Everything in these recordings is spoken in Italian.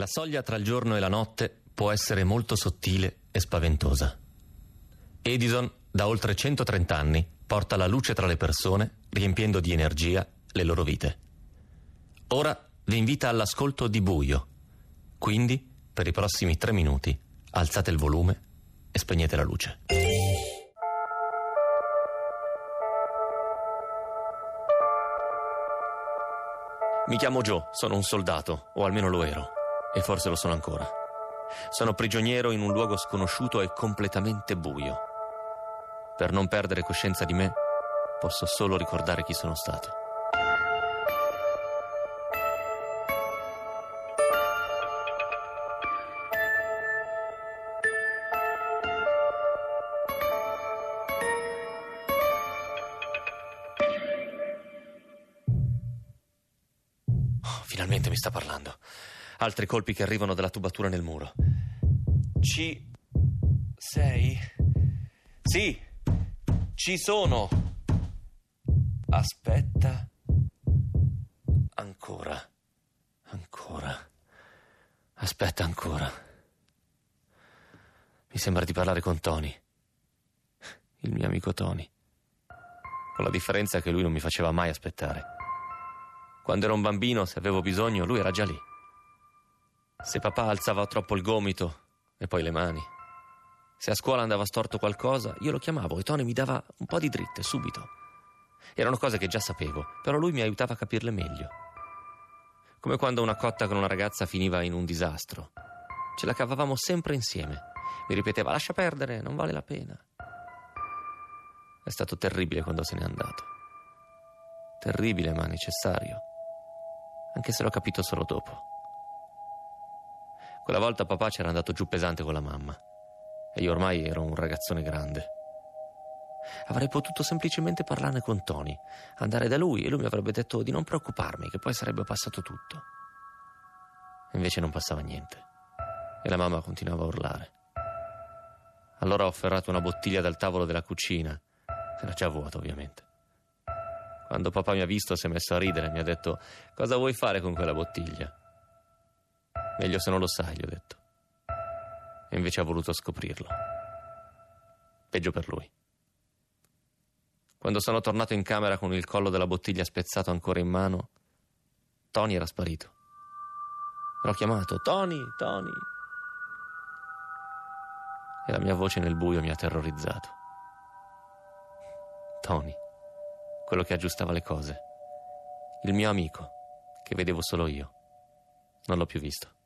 La soglia tra il giorno e la notte può essere molto sottile e spaventosa. Edison, da oltre 130 anni, porta la luce tra le persone, riempiendo di energia le loro vite. Ora vi invita all'ascolto di buio. Quindi, per i prossimi tre minuti, alzate il volume e spegnete la luce. Mi chiamo Joe, sono un soldato, o almeno lo ero, e forse lo sono ancora. Sono prigioniero in un luogo sconosciuto e completamente buio. Per non perdere coscienza di me, posso solo ricordare chi sono stato. Finalmente mi sta parlando. Altri colpi che arrivano dalla tubatura nel muro. Ci sei? Sì, ci sono. Aspetta. Ancora. Ancora. Aspetta ancora. Mi sembra di parlare con Tony. Il mio amico Tony. Con la differenza che lui non mi faceva mai aspettare. Quando ero un bambino, se avevo bisogno, lui era già lì. Se papà alzava troppo il gomito e poi le mani. Se a scuola andava storto qualcosa, io lo chiamavo e Tony mi dava un po' di dritte subito. Erano cose che già sapevo, però lui mi aiutava a capirle meglio. Come quando una cotta con una ragazza finiva in un disastro. Ce la cavavamo sempre insieme. Mi ripeteva lascia perdere, non vale la pena. È stato terribile quando se n'è andato. Terribile ma necessario anche se l'ho capito solo dopo. Quella volta papà c'era andato giù pesante con la mamma e io ormai ero un ragazzone grande. Avrei potuto semplicemente parlarne con Tony, andare da lui e lui mi avrebbe detto di non preoccuparmi, che poi sarebbe passato tutto. Invece non passava niente e la mamma continuava a urlare. Allora ho afferrato una bottiglia dal tavolo della cucina, era già vuota ovviamente. Quando papà mi ha visto si è messo a ridere e mi ha detto cosa vuoi fare con quella bottiglia? Meglio se non lo sai, gli ho detto. E invece ha voluto scoprirlo. Peggio per lui. Quando sono tornato in camera con il collo della bottiglia spezzato ancora in mano, Tony era sparito. L'ho chiamato, Tony, Tony. E la mia voce nel buio mi ha terrorizzato. Tony quello che aggiustava le cose. Il mio amico, che vedevo solo io. Non l'ho più visto.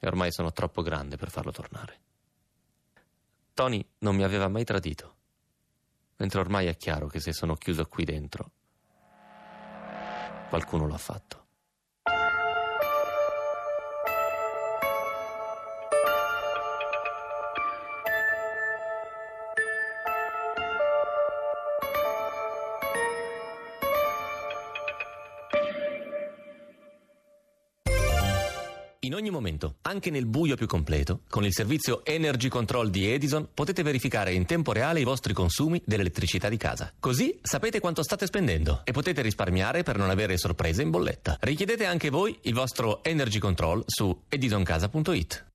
E ormai sono troppo grande per farlo tornare. Tony non mi aveva mai tradito, mentre ormai è chiaro che se sono chiuso qui dentro, qualcuno lo ha fatto. In ogni momento, anche nel buio più completo, con il servizio Energy Control di Edison potete verificare in tempo reale i vostri consumi dell'elettricità di casa. Così sapete quanto state spendendo e potete risparmiare per non avere sorprese in bolletta. Richiedete anche voi il vostro Energy Control su edisoncasa.it.